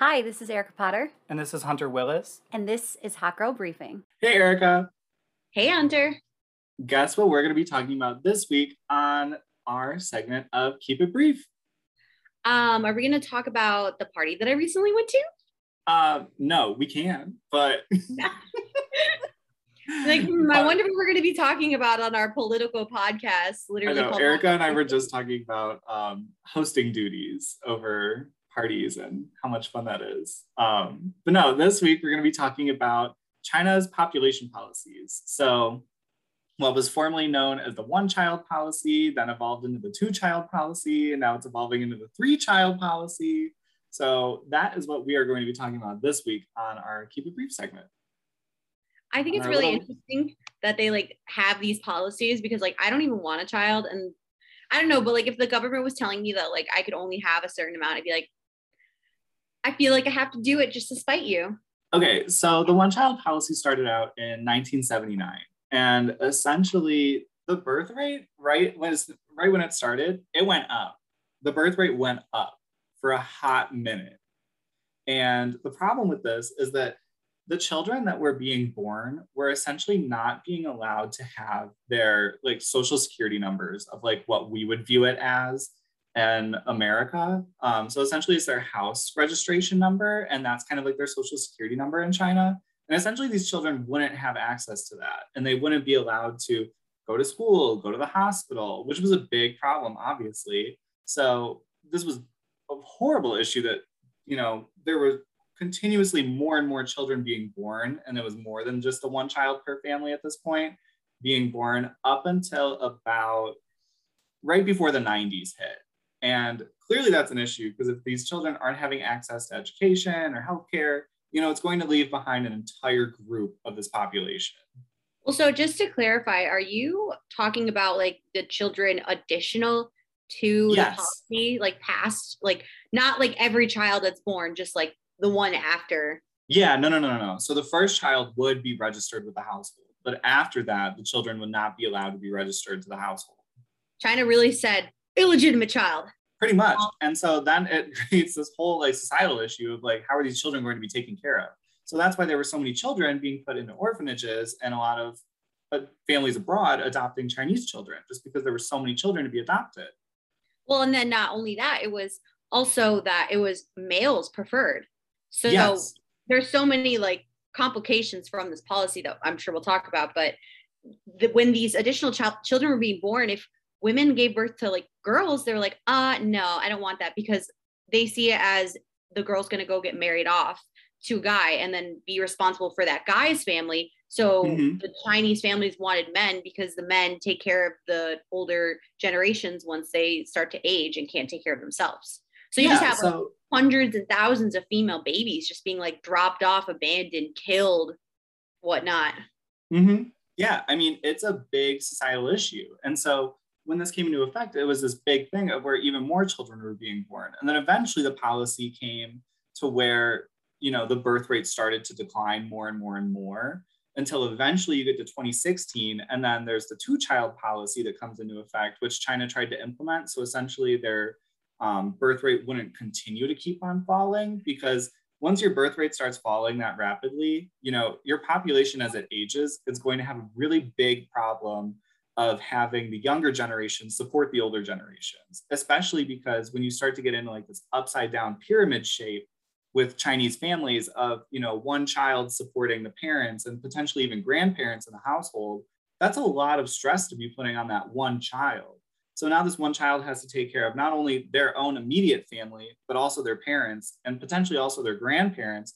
Hi, this is Erica Potter, And this is Hunter Willis. and this is Hot Girl Briefing. Hey, Erica. Hey, Hunter. Guess what we're going to be talking about this week on our segment of Keep It Brief? Um, are we going to talk about the party that I recently went to? Uh, no, we can, but Like, hmm, I wonder what we're going to be talking about on our political podcast. I Literally, know Erica and I were just talking about um, hosting duties over parties and how much fun that is. Um, but no, this week we're going to be talking about China's population policies. So, what was formerly known as the one child policy, then evolved into the two child policy, and now it's evolving into the three child policy. So, that is what we are going to be talking about this week on our Keep It Brief segment. I think it's really little- interesting that they like have these policies because like I don't even want a child and I don't know, but like if the government was telling me that like I could only have a certain amount, I'd be like, I feel like I have to do it just to spite you. Okay, so the one child policy started out in 1979, and essentially the birth rate, right was right when it started, it went up. The birth rate went up for a hot minute, and the problem with this is that the children that were being born were essentially not being allowed to have their like social security numbers of like what we would view it as in America. Um, so essentially, it's their house registration number, and that's kind of like their social security number in China. And essentially, these children wouldn't have access to that, and they wouldn't be allowed to go to school, go to the hospital, which was a big problem, obviously. So this was a horrible issue that you know there were continuously more and more children being born, and it was more than just the one child per family at this point being born up until about right before the 90s hit. And clearly that's an issue because if these children aren't having access to education or healthcare, you know, it's going to leave behind an entire group of this population. Well, so just to clarify, are you talking about like the children additional to Yes. the policy, like past, like not like every child that's born, just like the one after? Yeah, no, no, no, no, no. So the first child would be registered with the household, but after that, the children would not be allowed to be registered to the household. China really said illegitimate child. Pretty much. And so then it creates this whole like societal issue of like, how are these children going to be taken care of? So that's why there were so many children being put into orphanages and a lot of families abroad adopting Chinese children, just because there were so many children to be adopted. Well, and then not only that, it was also that it was males preferred. So yes. there's so many like complications from this policy that I'm sure we'll talk about. But the, when these additional child children were being born, if women gave birth to like girls, they're like, uh, no, I don't want that because they see it as the girl's gonna go get married off to a guy and then be responsible for that guy's family. So Mhm. the Chinese families wanted men because the men take care of the older generations once they start to age and can't take care of themselves. So you just Yeah, have like, hundreds and thousands of female babies just being like dropped off, abandoned, killed, whatnot. hmm Yeah, I mean, it's a big societal issue. And so when this came into effect, it was this big thing of where even more children were being born. And then eventually the policy came to where, you know, the birth rate started to decline more and more and more until eventually you get to 2016. And then there's the two child policy that comes into effect, which China tried to implement. So essentially their um, birth rate wouldn't continue to keep on falling because once your birth rate starts falling that rapidly, you know, your population as it ages is going to have a really big problem of having the younger generation support the older generations, especially because when you start to get into like this upside down pyramid shape with Chinese families of, you know, one child supporting the parents and potentially even grandparents in the household, that's a lot of stress to be putting on that one child. So now this one child has to take care of not only their own immediate family, but also their parents and potentially also their grandparents.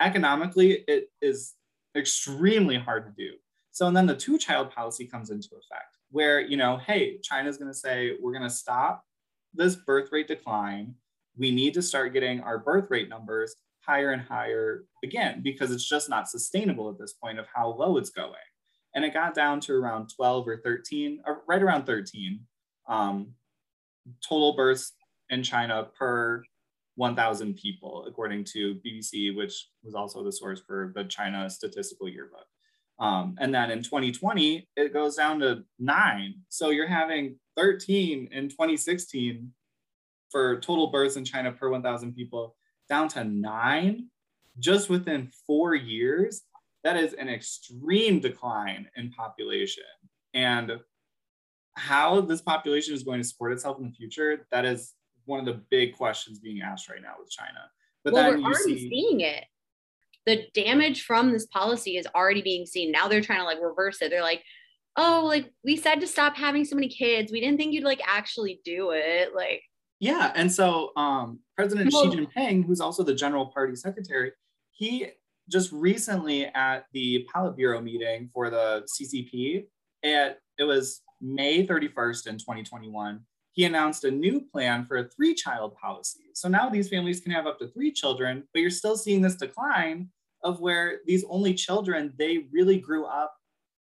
Economically, it is extremely hard to do. So and then the two child policy comes into effect where, you know, hey, China's going to say, we're going to stop this birth rate decline. We need to start getting our birth rate numbers higher and higher again, because it's just not sustainable at this point of how low it's going. And it got down to around 12 or 13, or right around 13 um, total births in China per 1,000 people, according to BBC, which was also the source for the China Statistical Yearbook. Um, and then in 2020, it goes down to nine. So you're having 13 in 2016 for total births in China per 1,000 people. down to nine just within four years. That is an extreme decline in population. And how this population is going to support itself in the future, that is one of the big questions being asked right now with China. But well, we're already see, seeing it. The damage from this policy is already being seen. Now they're trying to like reverse it. They're like, oh, like we said to stop having so many kids. We didn't think you'd like actually do it. Like, yeah. And so um, President well, Xi Jinping, who's also the general party secretary, he just recently at the Politburo meeting for the CCP, and it was May 31st in 2021, he announced a new plan for a three child policy. So now these families can have up to three children, but you're still seeing this decline of where these only children, they really grew up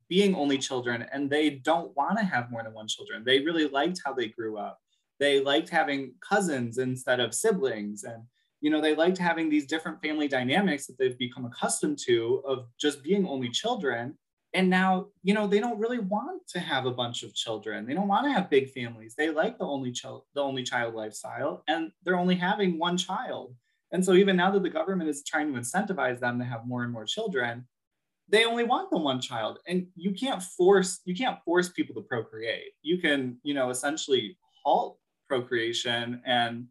being only children and they don't want to have more than one children. They really liked how they grew up. They liked having cousins instead of siblings. And, you know, they liked having these different family dynamics that they've become accustomed to of just being only children and now you know they don't really want to have a bunch of children. They don't want to have big families. They like the only child the only child lifestyle and they're only having one child. And so even now that the government is trying to incentivize them to have more and more children they only want the one child. And you can't force you can't force people to procreate. You can you know essentially halt procreation and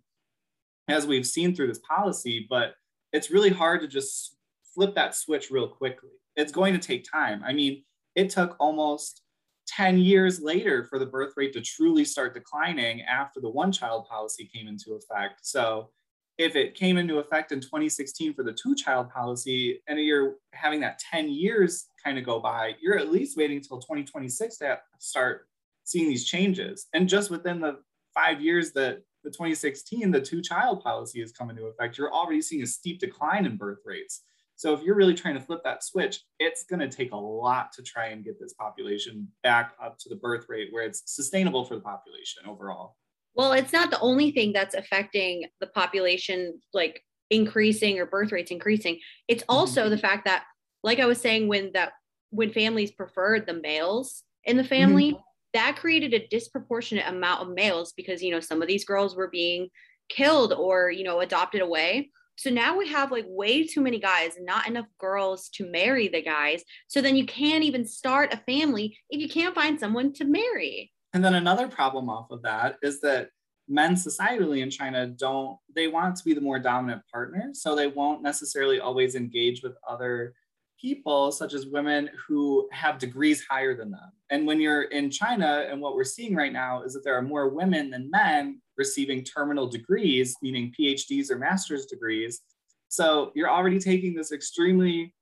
as we've seen through this policy but it's really hard to just flip that switch real quickly it's going to take time. I mean, it took almost 10 years later for the birth rate to truly start declining after the one child policy came into effect. So if it came into effect in 2016 for the two child policy and you're having that 10 years kind of go by, you're at least waiting until 2026 to start seeing these changes. And just within the five years that the 2016, the two child policy has come into effect, you're already seeing a steep decline in birth rates. So if you're really trying to flip that switch, it's going to take a lot to try and get this population back up to the birth rate where it's sustainable for the population overall. Well, it's not the only thing that's affecting the population like increasing or birth rates increasing. It's also mm-hmm. the fact that like I was saying when that when families preferred the males in the family, mm-hmm. that created a disproportionate amount of males because you know some of these girls were being killed or you know adopted away so now we have like way too many guys not enough girls to marry the guys. So then you can't even start a family if you can't find someone to marry. And then another problem off of that is that men societally in China don't, they want to be the more dominant partner. So they won't necessarily always engage with other people, such as women who have degrees higher than them. And when you're in China, and what we're seeing right now is that there are more women than men receiving terminal degrees, meaning PhDs or master's degrees. So you're already taking this extremely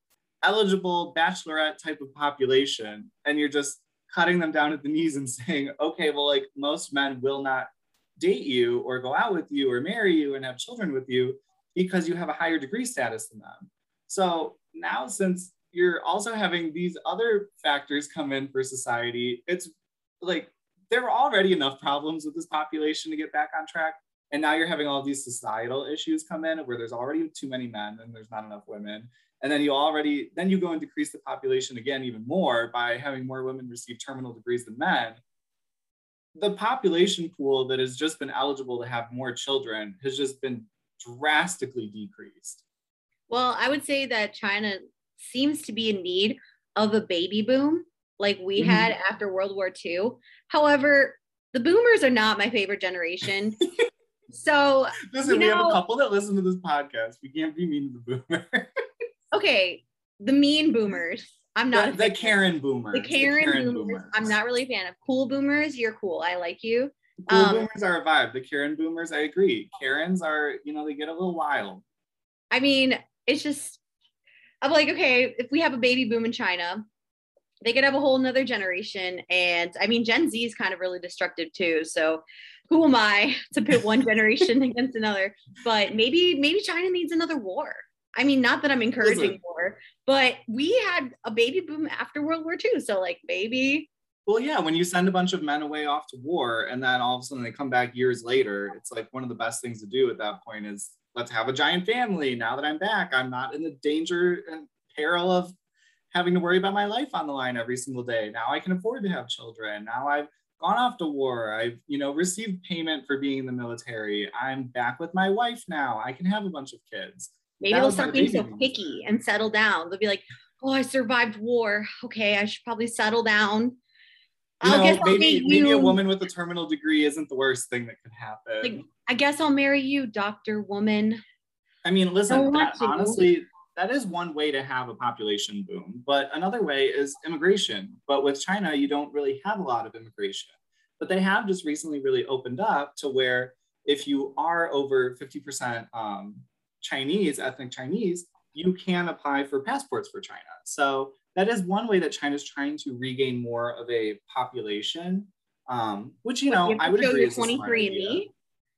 eligible bachelorette type of population, and you're just cutting them down at the knees and saying, okay, well, like most men will not date you or go out with you or marry you and have children with you because you have a higher degree status than them. So now since you're also having these other factors come in for society, it's like there were already enough problems with this population to get back on track. And now you're having all these societal issues come in where there's already too many men and there's not enough women. And then you already, then you go and decrease the population again even more by having more women receive terminal degrees than men. The population pool that has just been eligible to have more children has just been drastically decreased. Well, I would say that China seems to be in need of a baby boom like we mm-hmm. had after World War II. However, the boomers are not my favorite generation. so listen, we know, have a couple that listen to this podcast. We can't be mean to the boomer. okay, the mean boomers. I'm not the, the Karen boomers. The Karen, the Karen boomers, boomers, I'm not really a fan of. Cool boomers, you're cool. I like you. Cool um, boomers are a vibe. The Karen boomers, I agree. Karens are, you know, they get a little wild. I mean, it's just I'm like, okay, if we have a baby boom in China, they could have a whole another generation. And I mean, Gen Z is kind of really destructive too. So who am I to pit one generation against another? But maybe, maybe China needs another war. I mean, not that I'm encouraging Listen. war, but we had a baby boom after World War II. So like maybe well, yeah, when you send a bunch of men away off to war and then all of a sudden they come back years later, it's like one of the best things to do at that point is let's have a giant family. Now that I'm back, I'm not in the danger and peril of having to worry about my life on the line every single day. Now I can afford to have children. Now I've gone off to war. I've, you know, received payment for being in the military. I'm back with my wife now. I can have a bunch of kids. Maybe That they'll start being so picky and settle down. They'll be like, "Oh, I survived war. Okay, I should probably settle down." You I'll know, guess maybe maybe a woman with a terminal degree isn't the worst thing that could happen. Like, I guess I'll marry you, Doctor Woman. I mean, listen, Don't that, honestly, that is one way to have a population boom. But another way is immigration. But with China, you don't really have a lot of immigration. But they have just recently really opened up to where if you are over 50% um, Chinese, ethnic Chinese, you can apply for passports for China. So that is one way that China's trying to regain more of a population, um, which, you know, I would agree is 23 and me.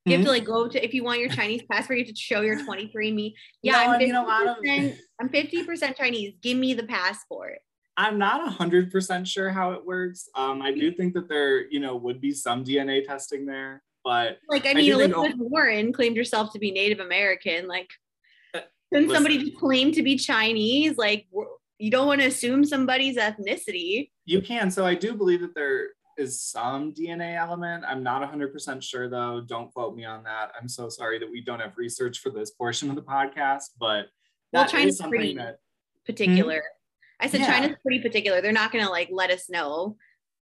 You have to like go to if you want your Chinese passport, you have to show your 23 and me. Yeah, No, I'm and you know, a lot of- 50%, I'm 50% Chinese. Give me the passport. I'm not hundred percent sure how it works. Um, I do think that there, you know, would be some DNA testing there, but Like, I I mean, do think- Elizabeth Warren claimed herself to be Native American. Like, Uh, couldn't somebody listen. just claim to be Chinese? Like, you don't want to assume somebody's ethnicity. you can. So I do believe that there is some DNA element. I'm not hundred percent sure though. Don't quote me on that. I'm so sorry that we don't have research for this portion of the podcast, but Well, China's pretty- that Particular. I said Hmm? Yeah. China's pretty particular. They're not going to like let us know.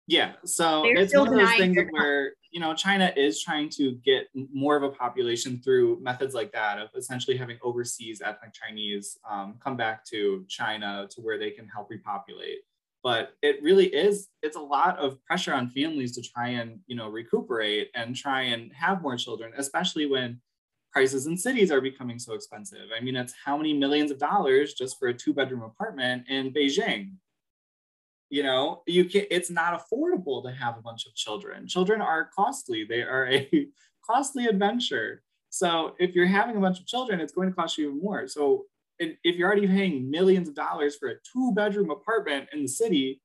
Yeah, so They're it's still one of those things where you know China is trying to get more of a population through methods like that of essentially having overseas ethnic Chinese um, come back to China to where they can help repopulate. But it really is it's a lot of pressure on families to try and you know recuperate and try and have more children, especially when prices in cities are becoming so expensive. I mean, it's how many millions of dollars just for a two bedroom apartment in Beijing. You know you can it's not affordable to have a bunch of children. Children are costly. They are a costly adventure. So if you're having a bunch of children it's going to cost you even more. So if if you're already paying millions of dollars for a two bedroom apartment in the city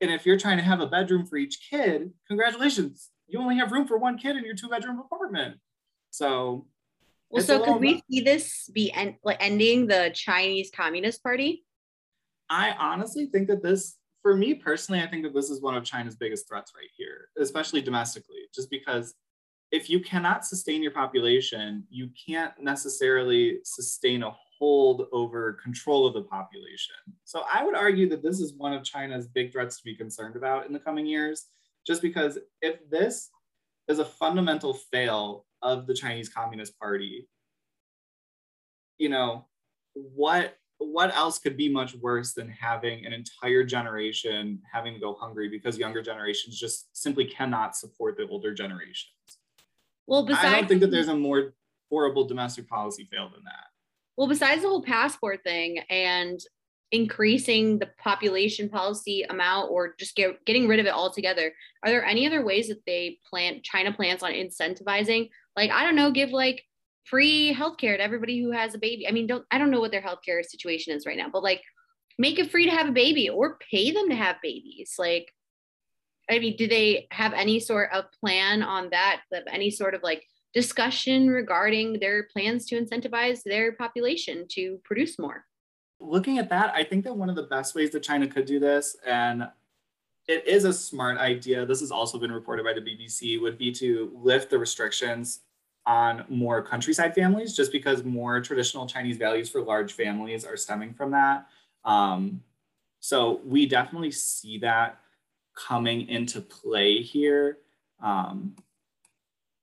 and if you're trying to have a bedroom for each kid congratulations you only have room for one kid in your two bedroom apartment so Well, so could we see this be en- like ending the Chinese Communist Party? I honestly think that this, for me personally, I think that this is one of China's biggest threats right here, especially domestically, just because if you cannot sustain your population, you can't necessarily sustain a hold over control of the population. So I would argue that this is one of China's big threats to be concerned about in the coming years, just because if this is a fundamental fail of the Chinese Communist Party, you know, what what else could be much worse than having an entire generation having to go hungry because younger generations just simply cannot support the older generations? Well, besides I don't think that there's a more horrible domestic policy fail than that. Well, besides the whole passport thing and increasing the population policy amount or just get, getting rid of it altogether, are there any other ways that they plan China plans on incentivizing? Like, I don't know, give like free healthcare to everybody who has a baby. I mean, don't I don't know what their healthcare situation is right now, but like make it free to have a baby or pay them to have babies. Like, I mean, do they have any sort of plan on that? Have any sort of like discussion regarding their plans to incentivize their population to produce more? Looking at that, I think that one of the best ways that China could do this, and it is a smart idea, this has also been reported by the BBC, would be to lift the restrictions on more countryside families, just because more traditional Chinese values for large families are stemming from that. Um, so we definitely see that coming into play here. Um,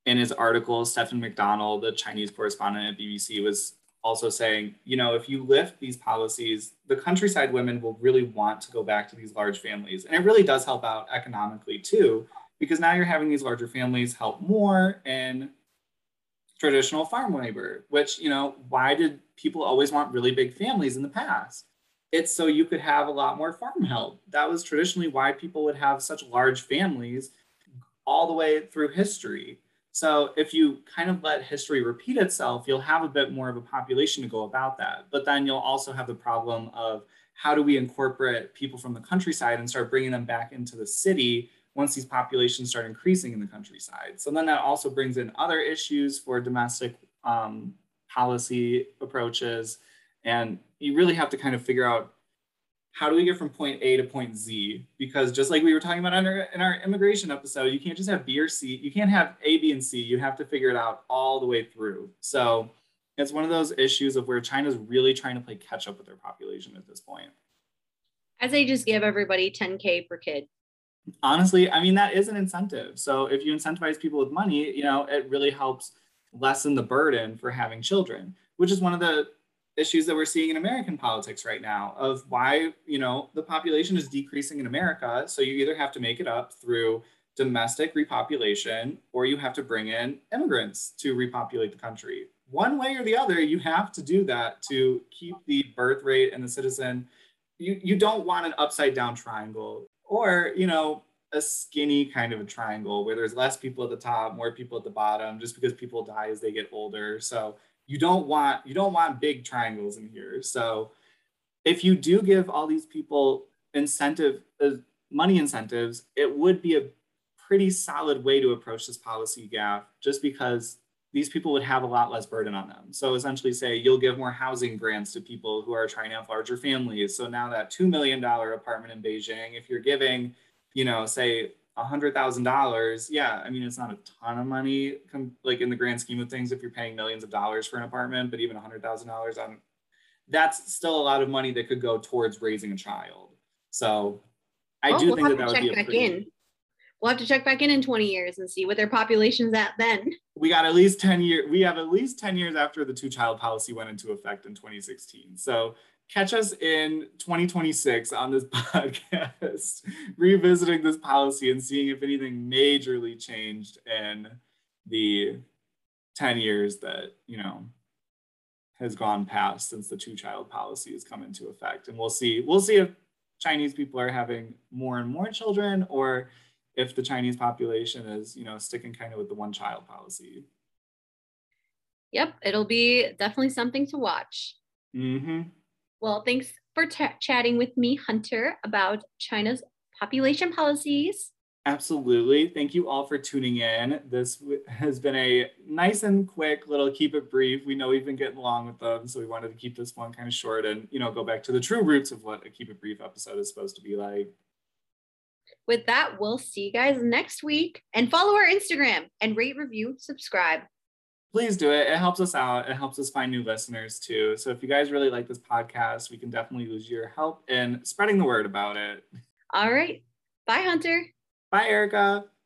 in his article, Stephen McDonell, the Chinese correspondent at BBC, was also saying, you know, if you lift these policies, the countryside women will really want to go back to these large families. And it really does help out economically too, because now you're having these larger families help more in traditional farm labor, which, you know, why did people always want really big families in the past? It's so you could have a lot more farm help. That was traditionally why people would have such large families all the way through history. So if you kind of let history repeat itself, you'll have a bit more of a population to go about that. But then you'll also have the problem of how do we incorporate people from the countryside and start bringing them back into the city once these populations start increasing in the countryside. So then that also brings in other issues for domestic um, policy approaches. And you really have to kind of figure out how do we get from point A to point Z? Because just like we were talking about in our, in our immigration episode, you can't just have B or C. You can't have A, B, and C. You have to figure it out all the way through. So it's one of those issues of where China's really trying to play catch up with their population at this point. As they just give everybody 10K per kid. Honestly, I mean, that is an incentive. So if you incentivize people with money, you know, it really helps lessen the burden for having children, which is one of the issues that we're seeing in American politics right now of why, you know, the population is decreasing in America. So you either have to make it up through domestic repopulation or you have to bring in immigrants to repopulate the country. One way or the other, you have to do that to keep the birth rate and the citizen. You, you don't want an upside down triangle or, you know, a skinny kind of a triangle where there's less people at the top, more people at the bottom, just because people die as they get older. So you don't want you don't want big triangles in here. So if you do give all these people incentive uh, money incentives it would be a pretty solid way to approach this policy gap just because these people would have a lot less burden on them. So essentially say you'll give more housing grants to people who are trying to have larger families. So now that $2 million apartment in beijing if you're giving you know say a hundred thousand dollars, yeah, I mean it's not a ton of money, like in the grand scheme of things, if you're paying millions of dollars for an apartment, but even a hundred thousand dollars on, that's still a lot of money that could go towards raising a child. So, I oh, do we'll think that that would be a back pretty, in. We'll have to check back in in 20 years and see what their population's at then. we got at least 10 years we have at least 10 years after the two child policy went into effect in 2016 so catch us in 2026 on this podcast, revisiting this policy and seeing if anything majorly changed in the 10 years that, you know, has gone past since the two child policy has come into effect. And we'll see, we'll see if Chinese people are having more and more children or if the Chinese population is, you know, sticking kind of with the one child policy. Yep, it'll be definitely something to watch. Mm-hmm. Well, thanks for chatting with me, Hunter, about China's population policies. Absolutely. Thank you all for tuning in. This has been a nice and quick little keep it brief. We know we've been getting along with them, so we wanted to keep this one kind of short and, you know, go back to the true roots of what a keep it brief episode is supposed to be like. With that, we'll see you guys next week and follow our Instagram and rate, review, subscribe please do it. It helps us out. It helps us find new listeners too. So if you guys really like this podcast, we can definitely use your help in spreading the word about it. All right. Bye, Hunter. Bye, Erica.